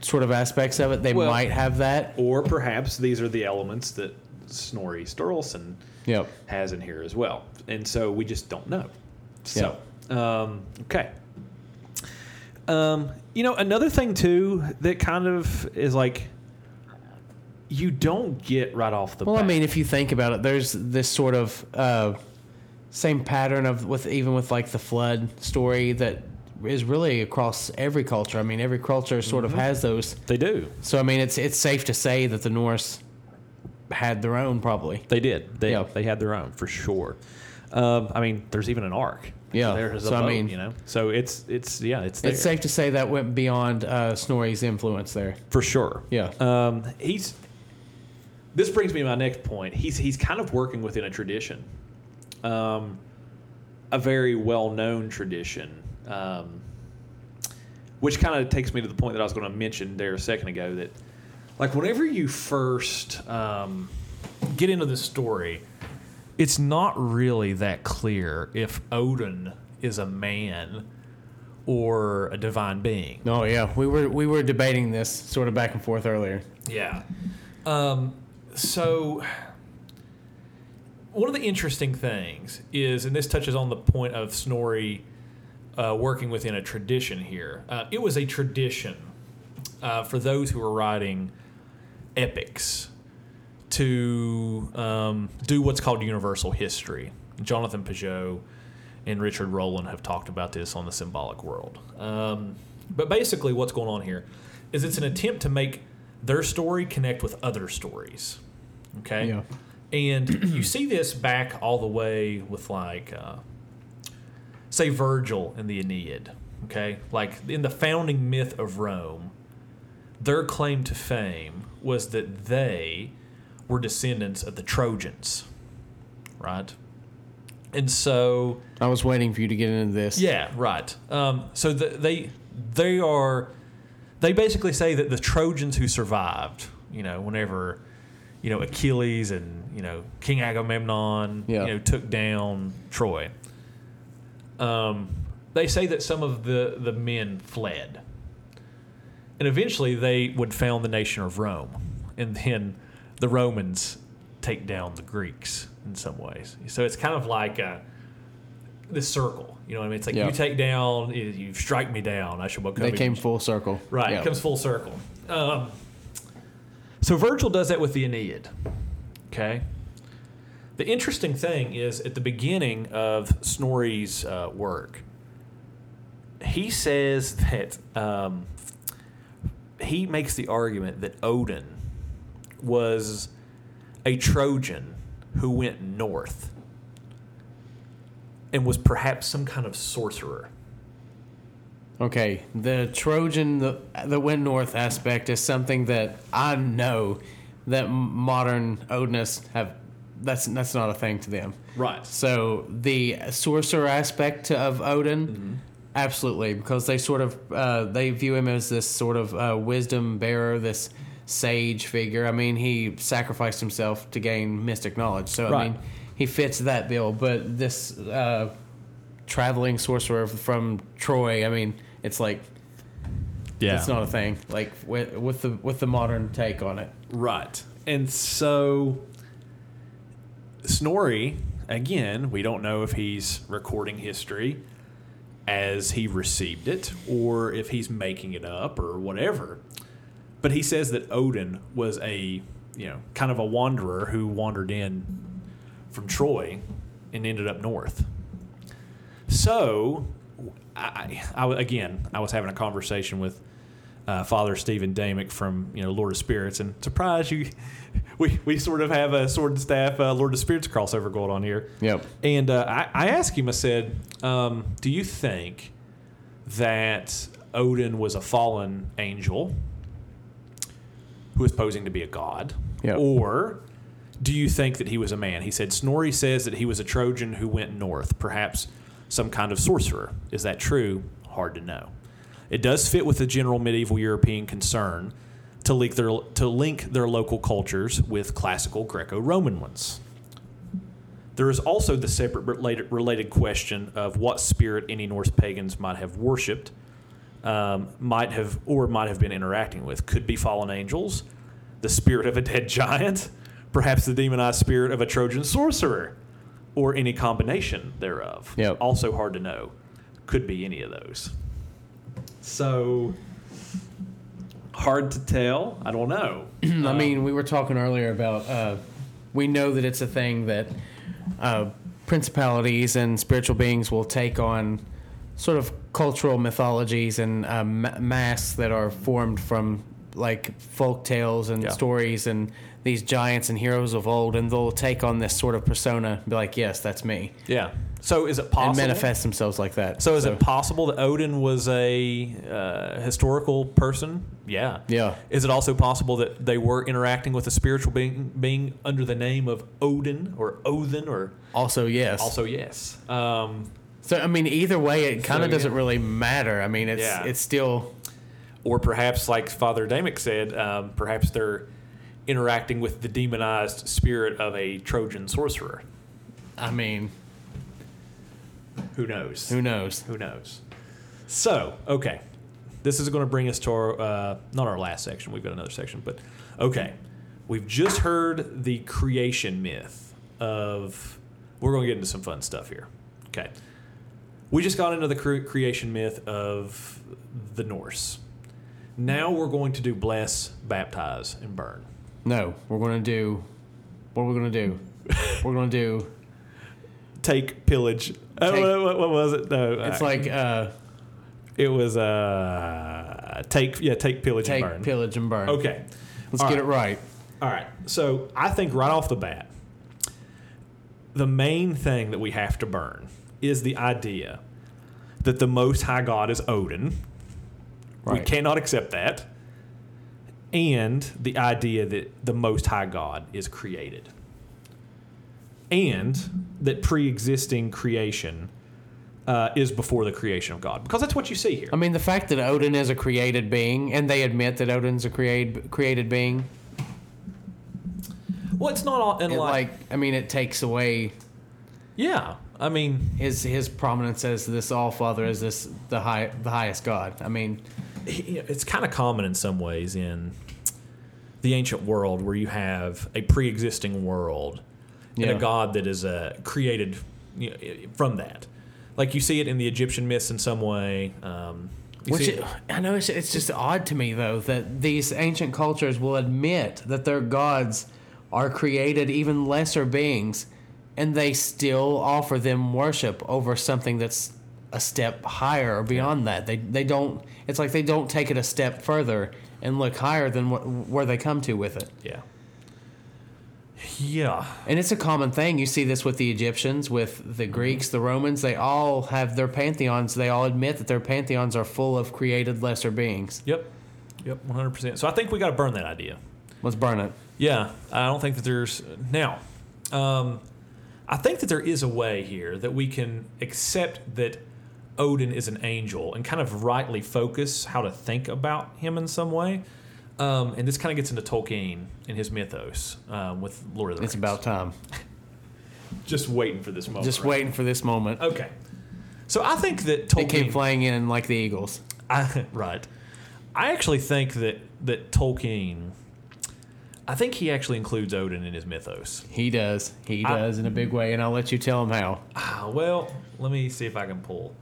sort of aspects of it, they Well- might have that. Or perhaps these are the elements that Snorri Sturluson Yep. has in here as well. And so we just don't know. So, um, okay. Um, you know, another thing too that kind of is like you don't get right off the Well, bat. I mean, if you think about it, there's this sort of uh, same pattern of with even with like the flood story that is really across every culture. I mean, every culture sort Mm-hmm. of has those. they do. So I mean, it's it's safe to say that the Norse had their own probably. They did. They Yeah. they had their own for sure. Um, I mean, there's even an arc. Yeah. There's a So, I mean- you know. So it's it's yeah, it's there It's safe to say that went beyond uh, Snorri's influence there. for sure. Yeah. Um, he's. This brings me to my next point. He's he's kind of working within a tradition, um, a very well known tradition, um, which kind of takes me to the point that I was going to mention there a second ago. That, like, whenever you first um, get into the story, it's not really that clear if Odin is a man or a divine being. Oh yeah, we were we were debating this sort of back and forth earlier. Yeah. Um, so, one of the interesting things is, and this touches on the point of Snorri uh, working within a tradition here. Uh, it was a tradition uh, for those who were writing epics to um, do what's called universal history. Jonathan Pageau and Richard Rohlin have talked about this on the symbolic world. Um, but basically, what's going on here is it's an attempt to make their story connect with other stories. Okay? Yeah. And you see this back all the way with, like, uh, say, Virgil in the Aeneid. Okay? Like, in the founding myth of Rome, their claim to fame was that they were descendants of the Trojans. Right? And so. I was waiting for you to get into this. Yeah, right. Um, so the, they they are they basically say that the Trojans who survived, you know, whenever you know Achilles and you know King Agamemnon, Yeah. you know, took down Troy. Um, they say that some of the the men fled, and eventually they would found the nation of Rome, and then the Romans take down the Greeks in some ways. So it's kind of like a, this circle. You know what I mean? It's like Yeah. you take down, you- strike me down, I shall become. They came full circle. Right, Yeah. it comes full circle. Um, so Virgil does that with the Aeneid. Okay. The interesting thing is at the beginning of Snorri's uh, work, he says that um, he makes the argument that Odin was a Trojan who went north and was perhaps some kind of sorcerer. Okay, the Trojan the the went north aspect is something that I know that modern Odinists have. That's that's not a thing to them. Right. So the sorcerer aspect of Odin, absolutely, because they sort of uh, they view him as this sort of uh, wisdom bearer, this sage figure. I mean, he sacrificed himself to gain mystic knowledge. So I mean, he fits that bill. But this uh, traveling sorcerer from Troy, I mean, it's like Yeah. it's not a thing. Like with, with the with the modern take on it. Right. And so Snorri, again, we don't know if he's recording history as he received it or if he's making it up or whatever. But he says that Odin was a, you know, kind of a wanderer who wandered in from Troy and ended up north. So, I, I, again, I was having a conversation with uh, Father Stephen Damick from you know Lord of Spirits, and surprise you, we we sort of have a sword and staff uh, Lord of Spirits crossover going on here. Yep. And uh, I, I asked him, I said, um, "Do you think that Odin was a fallen angel who was posing to be a god, Yep. or do you think that he was a man?" He said, "Snorri says that he was a Trojan who went north, perhaps some kind of sorcerer. Is that true? Hard to know." It does fit with the general medieval European concern to link their to link their local cultures with classical Greco-Roman ones. There is also the separate related, related question of what spirit any Norse pagans might have worshipped, um, might have or might have been interacting with. Could be fallen angels, the spirit of a dead giant, perhaps the demonized spirit of a Trojan sorcerer, or any combination thereof. Yep. Also hard to know. Could be any of those. So hard to tell. I don't know. I mean, we were talking earlier about uh, we know that it's a thing that uh, principalities and spiritual beings will take on sort of cultural mythologies and uh, masks that are formed from like folk tales and Yeah. stories and these giants and heroes of old, and they'll take on this sort of persona, be like, "Yes, that's me," Yeah. So is it possible? and manifest themselves like that. So is it possible that Odin was a uh, historical person? Yeah. Yeah. Is it also possible that they were interacting with a spiritual being, being under the name of Odin or Odin or Also, yes. also yes? Um, so I mean, either way, it kind So, of doesn't yeah. really matter. I mean, it's Yeah. it's still or perhaps, like Father Damick said, um, perhaps they're interacting with the demonized spirit of a Trojan sorcerer. I mean, Who knows? who knows? Who knows? So, okay. This is going to bring us to our, uh, not our last section, we've got another section, but okay. We've just heard the creation myth of, we're going to get into some fun stuff here. Okay. We just got into the cre- creation myth of the Norse. Now we're going to do bless, baptize, and burn. No, we're gonna do. What are we gonna do? we're gonna do. Take, pillage. uh, Take- what, what- what was it? No, It's uh, like uh, it was uh, take, yeah, take, pillage, take, and burn. Take pillage, and burn. Okay. let's All get right. it right. All right. So I think right off the bat, the main thing that we have to burn is the idea that the Most High God is Odin. We cannot accept that. And the idea that the Most High God is created. And that pre existing creation uh, is before the creation of God. Because that's what you see here. I mean, the fact that Odin is a created being, and they admit that Odin's a created created being, Well, it's not all, and it, like, like I mean, it takes away yeah. I mean, his his prominence as this All Father, as this the high the highest God. I mean, it's kind of common in some ways in the ancient world where you have a pre-existing world and Yeah. a god that is uh, created you know, from that. Like you see it in the Egyptian myths in some way. Um, Which it, I know it's, it's just odd to me though that these ancient cultures will admit that their gods are created even lesser beings, and they still offer them worship over something that's a step higher or beyond that. They they don't. It's like they don't take it a step further and look higher than what, where they come to with it. yeah. Yeah. And it's a common thing. You see this with the Egyptians, with the Greeks, the Romans. They all have their pantheons. They all admit that their pantheons are full of created lesser beings. Yep. Yep. One hundred percent. So I think we got to burn that idea. Let's burn it. Yeah. I don't think that there's now. Um, I think that there is a way here that we can accept that Odin is an angel and kind of rightly focus how to think about him in some way. Um, and this kind of gets into Tolkien and his mythos um, with Lord of the Rings. It's about time. just waiting for this moment. Just right? waiting for this moment. Okay. So I think that They Tolkien came flying in like the Eagles. I, right. I actually think that that Tolkien, I think he actually includes Odin in his mythos. He does. He I- does in a big way, and I'll let you tell him how. Ah, well, let me see if I can pull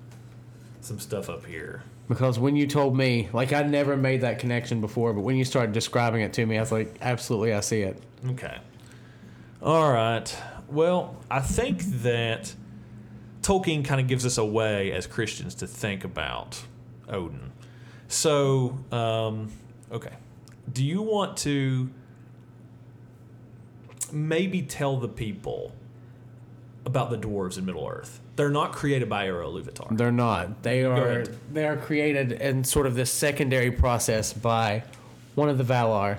some stuff up here. Because when you told me, like I never made that connection before, but when you started describing it to me, I was like, absolutely, I see it. Okay. All right. Well, I think that Tolkien kind of gives us a way as Christians to think about Odin. So, um, okay. Do you want to maybe tell the people about the dwarves in Middle Earth? They're not created by Eru Iluvatar. They're not. They are. ahead. They are created in sort of this secondary process by one of the Valar,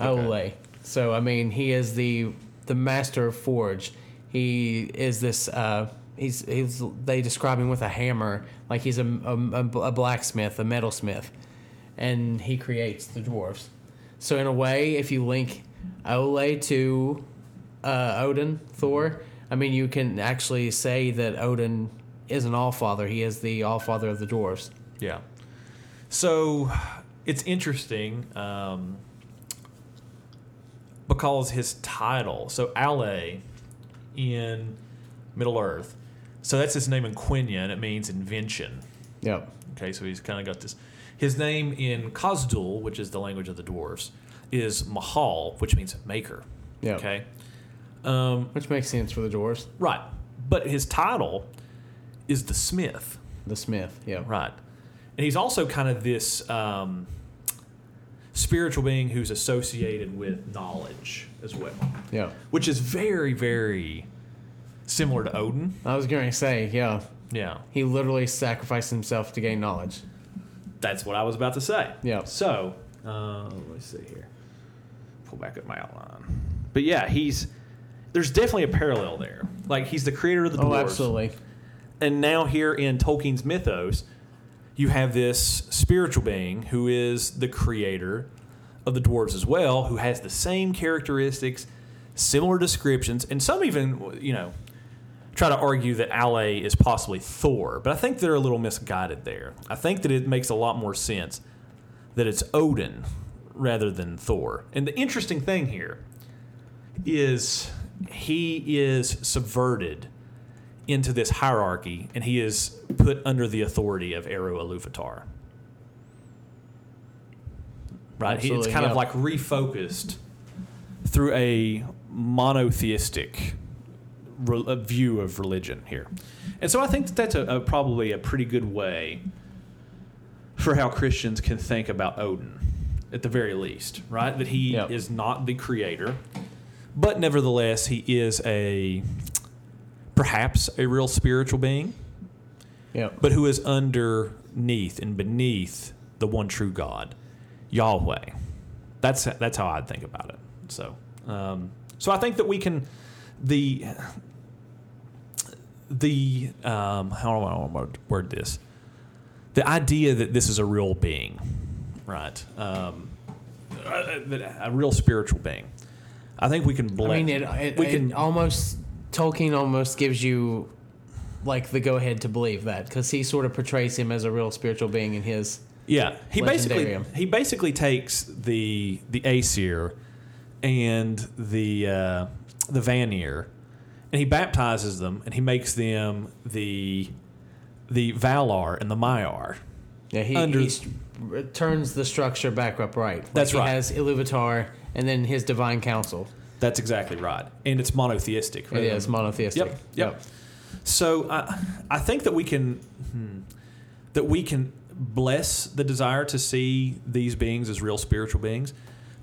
Okay. Aule. So I mean, he is the the master of forge. He is this. Uh, he's he's. They describe him with a hammer, like he's a, a, a blacksmith, a metalsmith, and he creates the dwarves. So in a way, if you link Aule to uh, Odin, Thor, I mean, you can actually say that Odin is an all father. He is the all father of the dwarves. Yeah. So it's interesting um, because his title, so Aule in Middle Earth, so that's his name in Quenya, and it means invention. Yep. Okay, so he's kind of got this. His name in Khuzdul, which is the language of the dwarves, is Mahal, which means maker. Yep. Okay. Um, Which makes sense for the dwarves. right. But his title is the Smith. The smith. yeah. Right. And he's also kind of this um, spiritual being who's associated with knowledge as well, Yep. which is very, very similar to Odin. I was going to say, yeah, Yeah. he literally sacrificed himself to gain knowledge. That's what I was about to say. Yeah. So, uh, let me see here. Pull back up my outline. But yeah, he's. There's definitely a parallel there. Like, he's the creator of the Oh, dwarves. absolutely. and now here in Tolkien's mythos, you have this spiritual being who is the creator of the dwarves as well, who has the same characteristics, similar descriptions, and some even, you know, try to argue that Aule is possibly Thor, but I think they're a little misguided there. I think that it makes a lot more sense that it's Odin rather than Thor. And the interesting thing here is he is subverted into this hierarchy and he is put under the authority of Eru Iluvatar. Right? He, it's kind of like refocused through a monotheistic re- a view of religion here. And so I think that that's a, a, probably a pretty good way for how Christians can think about Odin, at the very least, right? That he Yep. is not the creator, but nevertheless, he is a perhaps a real spiritual being, Yep. but who is underneath and beneath the one true God, Yahweh. That's that's how I'd think about it. So, um, so I think that we can the the um, how do I want to word this? The idea that this is a real being, right? Um, a, a- real spiritual being. I think we can I blend. mean, it, it, we it can almost Tolkien almost gives you like the go ahead to believe that because he sort of portrays him as a real spiritual being in his. Yeah, he basically he basically takes the the Aesir and the uh, the Vanir, and he baptizes them, and he makes them the the Valar and the Maiar. Yeah, he, Under- he st- turns the structure back upright. Like That's he right. has Iluvatar and then his divine council. That's exactly right, and it's monotheistic. Right? It is monotheistic. Yep, yep. So I I think that we can hmm, that we can bless the desire to see these beings as real spiritual beings,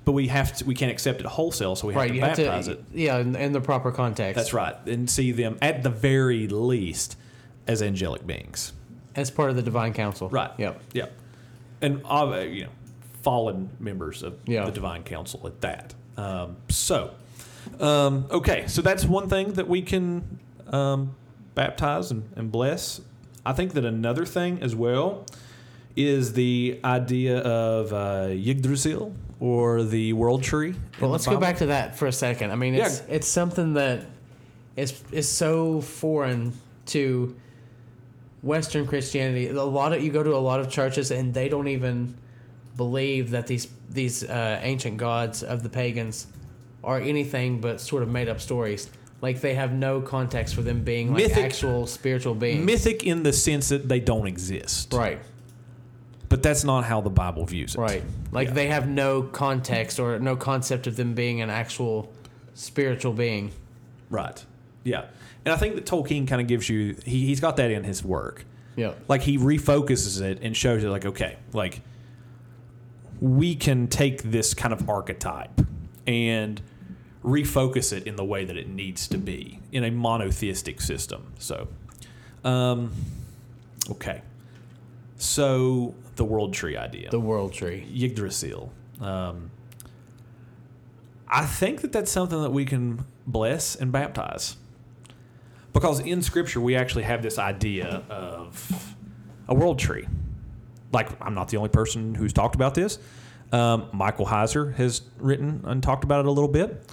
but we have to we can't accept it wholesale, so we have right. to You have baptize to, it. yeah, in, in the proper context. That's right, and see them at the very least as angelic beings. As part of the divine council. Right. Yep. Yep. And uh, you know, fallen members of Yeah. the divine council at that. Um, so, um, okay, so that's one thing that we can um, baptize and, and bless. I think that another thing as well is the idea of uh, Yggdrasil or the world tree. Well, let's go back to that for a second. I mean, it's it's something that is is so foreign to Western Christianity. A lot of you go to a lot of churches and they don't even believe that these these uh, ancient gods of the pagans are anything but sort of made up stories. Like they have no context for them being like Mythic- actual spiritual beings. Mythic in the sense that they don't exist. right. But that's not how the Bible views it. Right. Like Yeah. they have no context or no concept of them being an actual spiritual being. Right. Yeah. And I think that Tolkien kind of gives you he, he's got that in his work. Yeah. Like he refocuses it and shows it like, okay, like we can take this kind of archetype and refocus it in the way that it needs to be in a monotheistic system. So um okay. So the world tree idea. The world tree. Yggdrasil. Um, I think that that's something that we can bless and baptize. Because in Scripture, we actually have this idea of a world tree. Like, I'm not the only person who's talked about this. Um, Michael Heiser has written and talked about it a little bit.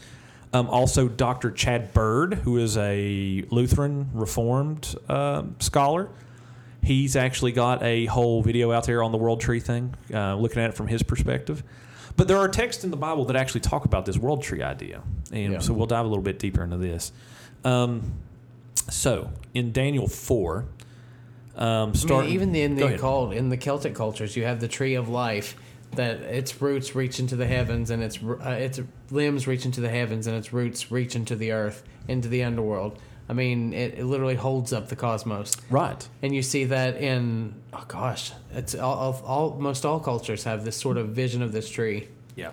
Um, also, Dr. Chad Bird, who is a Lutheran Reformed uh, scholar, he's actually got a whole video out there on the world tree thing, uh, looking at it from his perspective. But there are texts in the Bible that actually talk about this world tree idea, and Yeah. so we'll dive a little bit deeper into this. Um, so in Daniel four, um, I mean, even in the occult, in the Celtic cultures, you have the tree of life that its roots reach into the heavens and its uh, its limbs reach into the heavens and its roots reach into the earth, into the underworld. I mean, it, it literally holds up the cosmos. right, And you see that in oh gosh, it's all, all, all most all cultures have this sort of vision of this tree. yeah.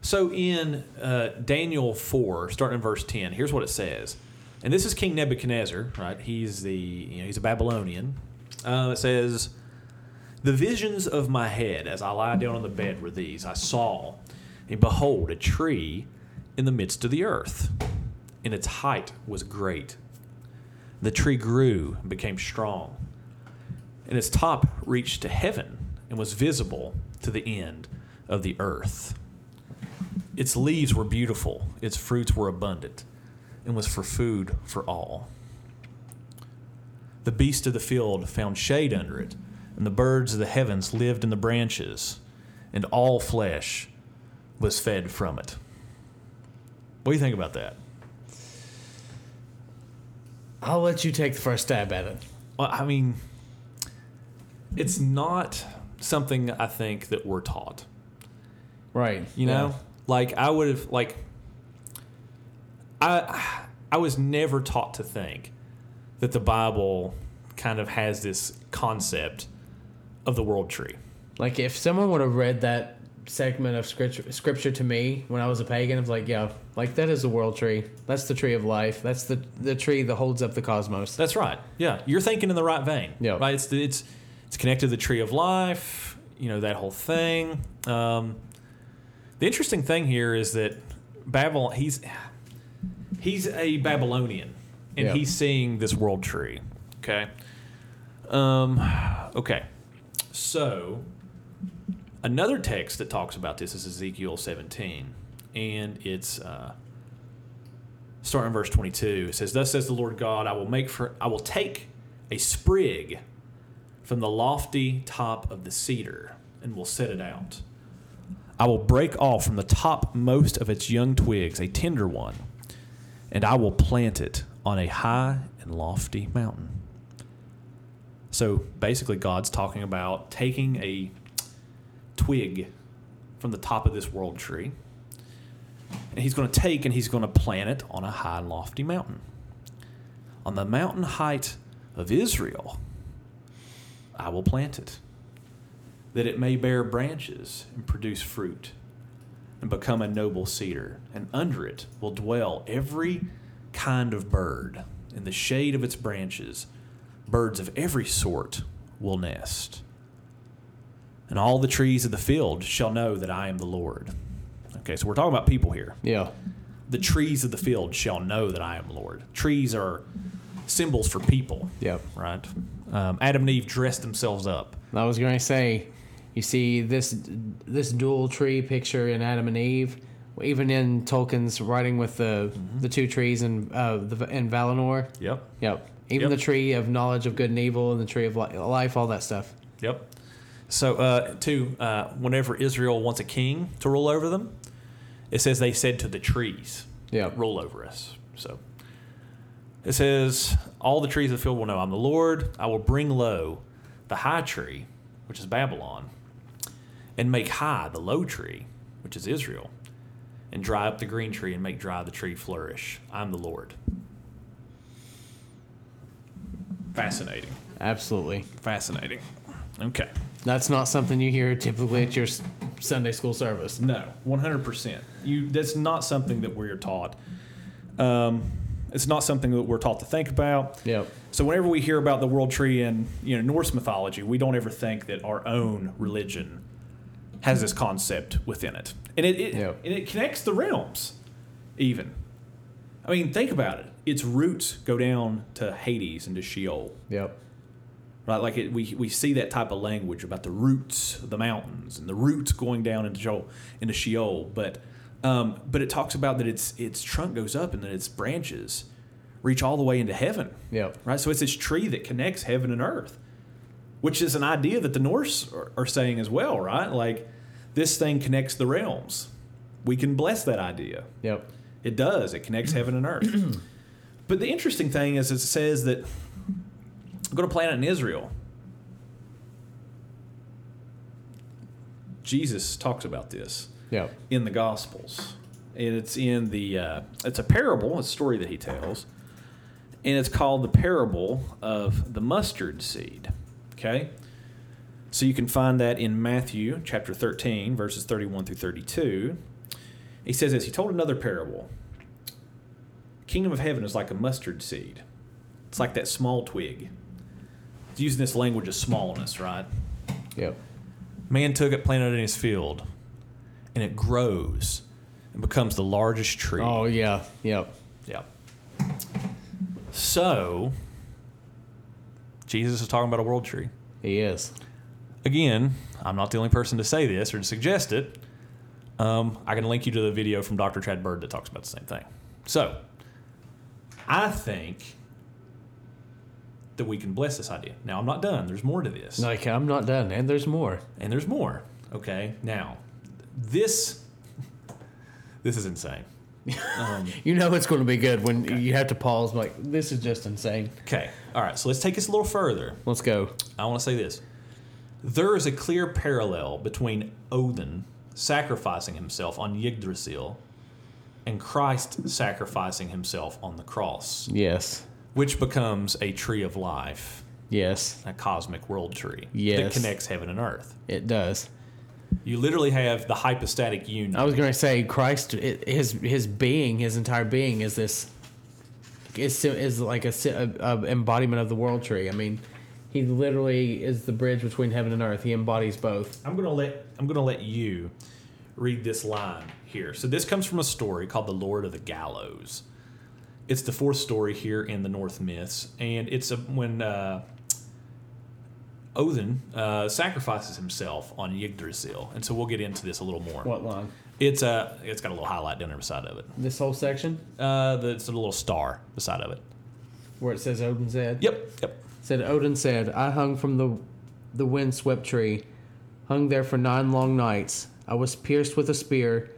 So in uh, Daniel four, starting in verse ten, here's what it says, and this is King Nebuchadnezzar, right? He's the you know he's a Babylonian. Uh, it says, "The visions of my head as I lie down on the bed were these: I saw, and behold, a tree in the midst of the earth, and its height was great. The tree grew and became strong, and its top reached to heaven and was visible to the end of the earth." Its leaves were beautiful, its fruits were abundant, and was for food for all. The beasts of the field found shade under it, and the birds of the heavens lived in the branches, and all flesh was fed from it. What do you think about that? I'll let you take the first stab at it. Well, I mean, it's not something I think that we're taught. Right. You know, like I would have like I I was never taught to think that the Bible kind of has this concept of the world tree. Like if someone would have read that segment of scripture, scripture to me when I was a pagan, I was like, yeah, like that is the world tree. That's the tree of life. That's the the tree that holds up the cosmos. That's right. Yeah, you're thinking in the right vein. Yeah. Right. It's it's it's connected to the tree of life. You know that whole thing. Um, the interesting thing here is that Babylon. He's he's a Babylonian, and Yeah. he's seeing this world tree. Okay. Um. Okay. So another text that talks about this is Ezekiel 17, and it's. Uh, starting in verse 22 it says thus says the lord god i will make for i will take a sprig from the lofty top of the cedar and will set it out i will break off from the topmost of its young twigs a tender one and i will plant it on a high and lofty mountain so basically god's talking about taking a twig from the top of this world tree and he's going to take and he's going to plant it on a high and lofty mountain. On the mountain height of Israel, I will plant it, that it may bear branches and produce fruit, and become a noble cedar, and under it will dwell every kind of bird. In the shade of its branches, birds of every sort will nest. And all the trees of the field shall know that I am the Lord. Okay, so we're talking about people here. Yeah. The trees of the field shall know that I am Lord. Trees are symbols for people, Yep. right? Um, Adam and Eve dressed themselves up. I was going to say, you see this this dual tree picture in Adam and Eve, even in Tolkien's writing with the the two trees in uh, the in Valinor. Yep. Yep. Even Yep. the tree of knowledge of good and evil and the tree of life, all that stuff. Yep. So, uh, two, uh, whenever Israel wants a king to rule over them, it says they said to the trees, Yep. rule over us. So, it says, all the trees of the field will know I'm the Lord. I will bring low the high tree, which is Babylon, and make high the low tree, which is Israel, and dry up the green tree and make dry the tree flourish. I'm the Lord. Fascinating. Absolutely. Fascinating. Okay. That's not something you hear typically at your s- Sunday school service. No, one hundred percent. You that's not something that we're taught. Um, it's not something that we're taught to think about. Yep. So whenever we hear about the world tree in you know Norse mythology, we don't ever think that our own religion has this concept within it, and it, it Yep. and it connects the realms. Even, I mean, think about it. Its roots go down to Hades and to Sheol Yep. Right? Like it, we we see that type of language about the roots of the mountains and the roots going down into Sheol, into Sheol. But um, but it talks about that its its trunk goes up and that its branches reach all the way into heaven, Yep. right? So it's this tree that connects heaven and earth, which is an idea that the Norse are, are saying as well, right? Like this thing connects the realms. We can bless that idea. Yep. It does. It connects heaven and earth. but the interesting thing is, it says that go to planet in Israel. Jesus talks about this Yep. in the Gospels, and it's in the uh, it's a parable, a story that he tells, and it's called the parable of the mustard seed. Okay, so you can find that in Matthew chapter thirteen, verses thirty-one through thirty-two. He says this. He told another parable. Kingdom of heaven is like a mustard seed. It's like that small twig. Using this language of smallness, right? Yep. Man took it, planted it in his field, and it grows and becomes the largest tree. Oh yeah. Yep. Yeah. So, Jesus is talking about a world tree. He is. Again, I'm not the only person to say this or to suggest it. Um, I can link you to the video from Dr. Chad Bird that talks about the same thing. So, I think that we can bless this idea. Now, I'm not done. There's more to this. Like I'm not done, and there's more. And there's more. Okay. Now, this this is insane. Um, You know it's going to be good when you have to pause. Like this is just insane. okay. All right. So let's take this a little further. Let's go. I want to say this. There is a clear parallel between Odin sacrificing himself on Yggdrasil and Christ sacrificing himself on the cross, Yes. Which becomes a tree of life, Yes. a cosmic world tree that Yes. connects heaven and earth. It does. You literally have the hypostatic union. I was going to say Christ. His his being, his entire being, is this. Is is like a, si- a, a embodiment of the world tree. I mean, he literally is the bridge between heaven and earth. He embodies both. I'm gonna let I'm gonna let you read this line here. So this comes from a story called "The Lord of the Gallows." It's the fourth story here in the North myths, and it's a, when uh, Odin uh, sacrifices himself on Yggdrasil, and so we'll get into this a little more. What line? It's a it's got a little highlight down there beside of it. This whole section Uh, the, it's a little star beside of it. where it says Odin said. Yep, yep. Said Odin said, I hung from the the wind swept tree, hung there for nine long nights. I was pierced with a spear.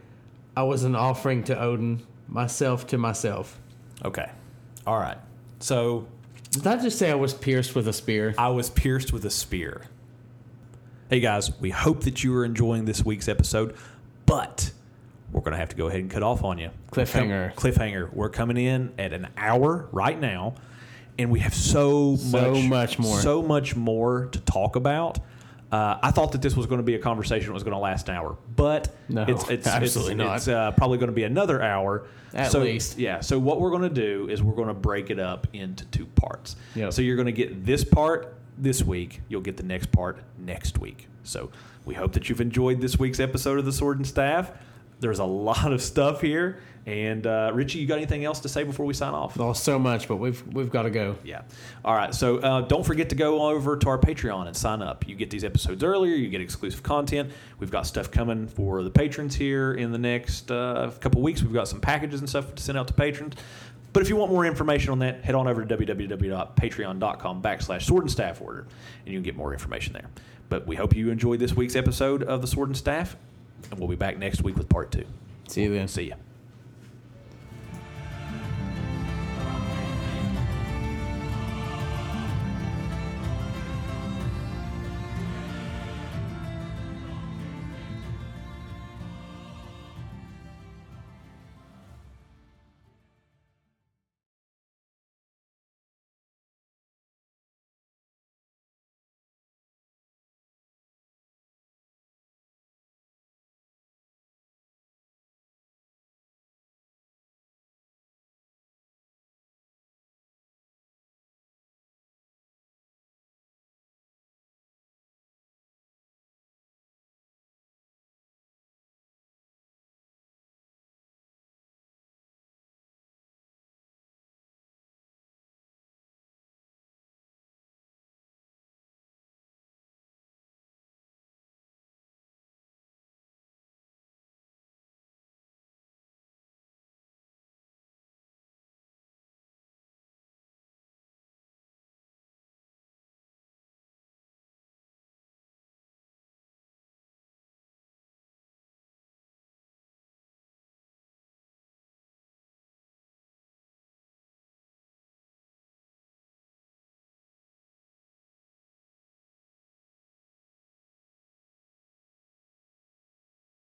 I was an offering to Odin, myself to myself. Okay, all right. So Did I just say I was pierced with a spear? I was pierced with a spear. Hey guys, we hope that you are enjoying this week's episode, but we're going to have to go ahead and cut off on you. Cliffhanger. Cliffhanger. We're coming in at an hour right now, and we have so, So much more. so much more to talk about. Uh, I thought that this was going to be a conversation that was going to last an hour, but No, it's, it's absolutely it's, not. It's uh, probably going to be another hour At so, least. Yeah. So what we're going to do is we're going to break it up into two parts. Yep. So you're going to get this part this week. You'll get the next part next week. So we hope that you've enjoyed this week's episode of the Sword and Staff. There's a lot of stuff here. And uh, Ritchie, you got anything else to say before we sign off? Oh, so much, but we've we've got to go. Yeah. All right. So uh, don't forget to go over to our Patreon and sign up. You get these episodes earlier. You get exclusive content. We've got stuff coming for the patrons here in the next uh, couple weeks. We've got some packages and stuff to send out to patrons. But if you want more information on that, head on over to www.patreon.com backslash sword and staff order, and you can get more information there. But we hope you enjoyed this week's episode of the Sword and Staff, and we'll be back next week with part two. See you then. See ya.